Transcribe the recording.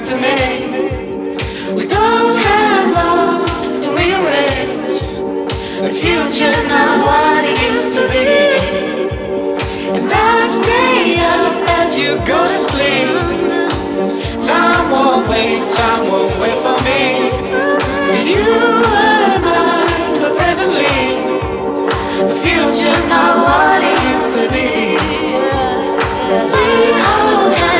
back to me. We don't have love to rearrange. The future's not what it used to be. And I stay up as you go to sleep. Time won't wait, time won't wait for me. If you were mine, but presently, the future's not what it used to be. We hold hands.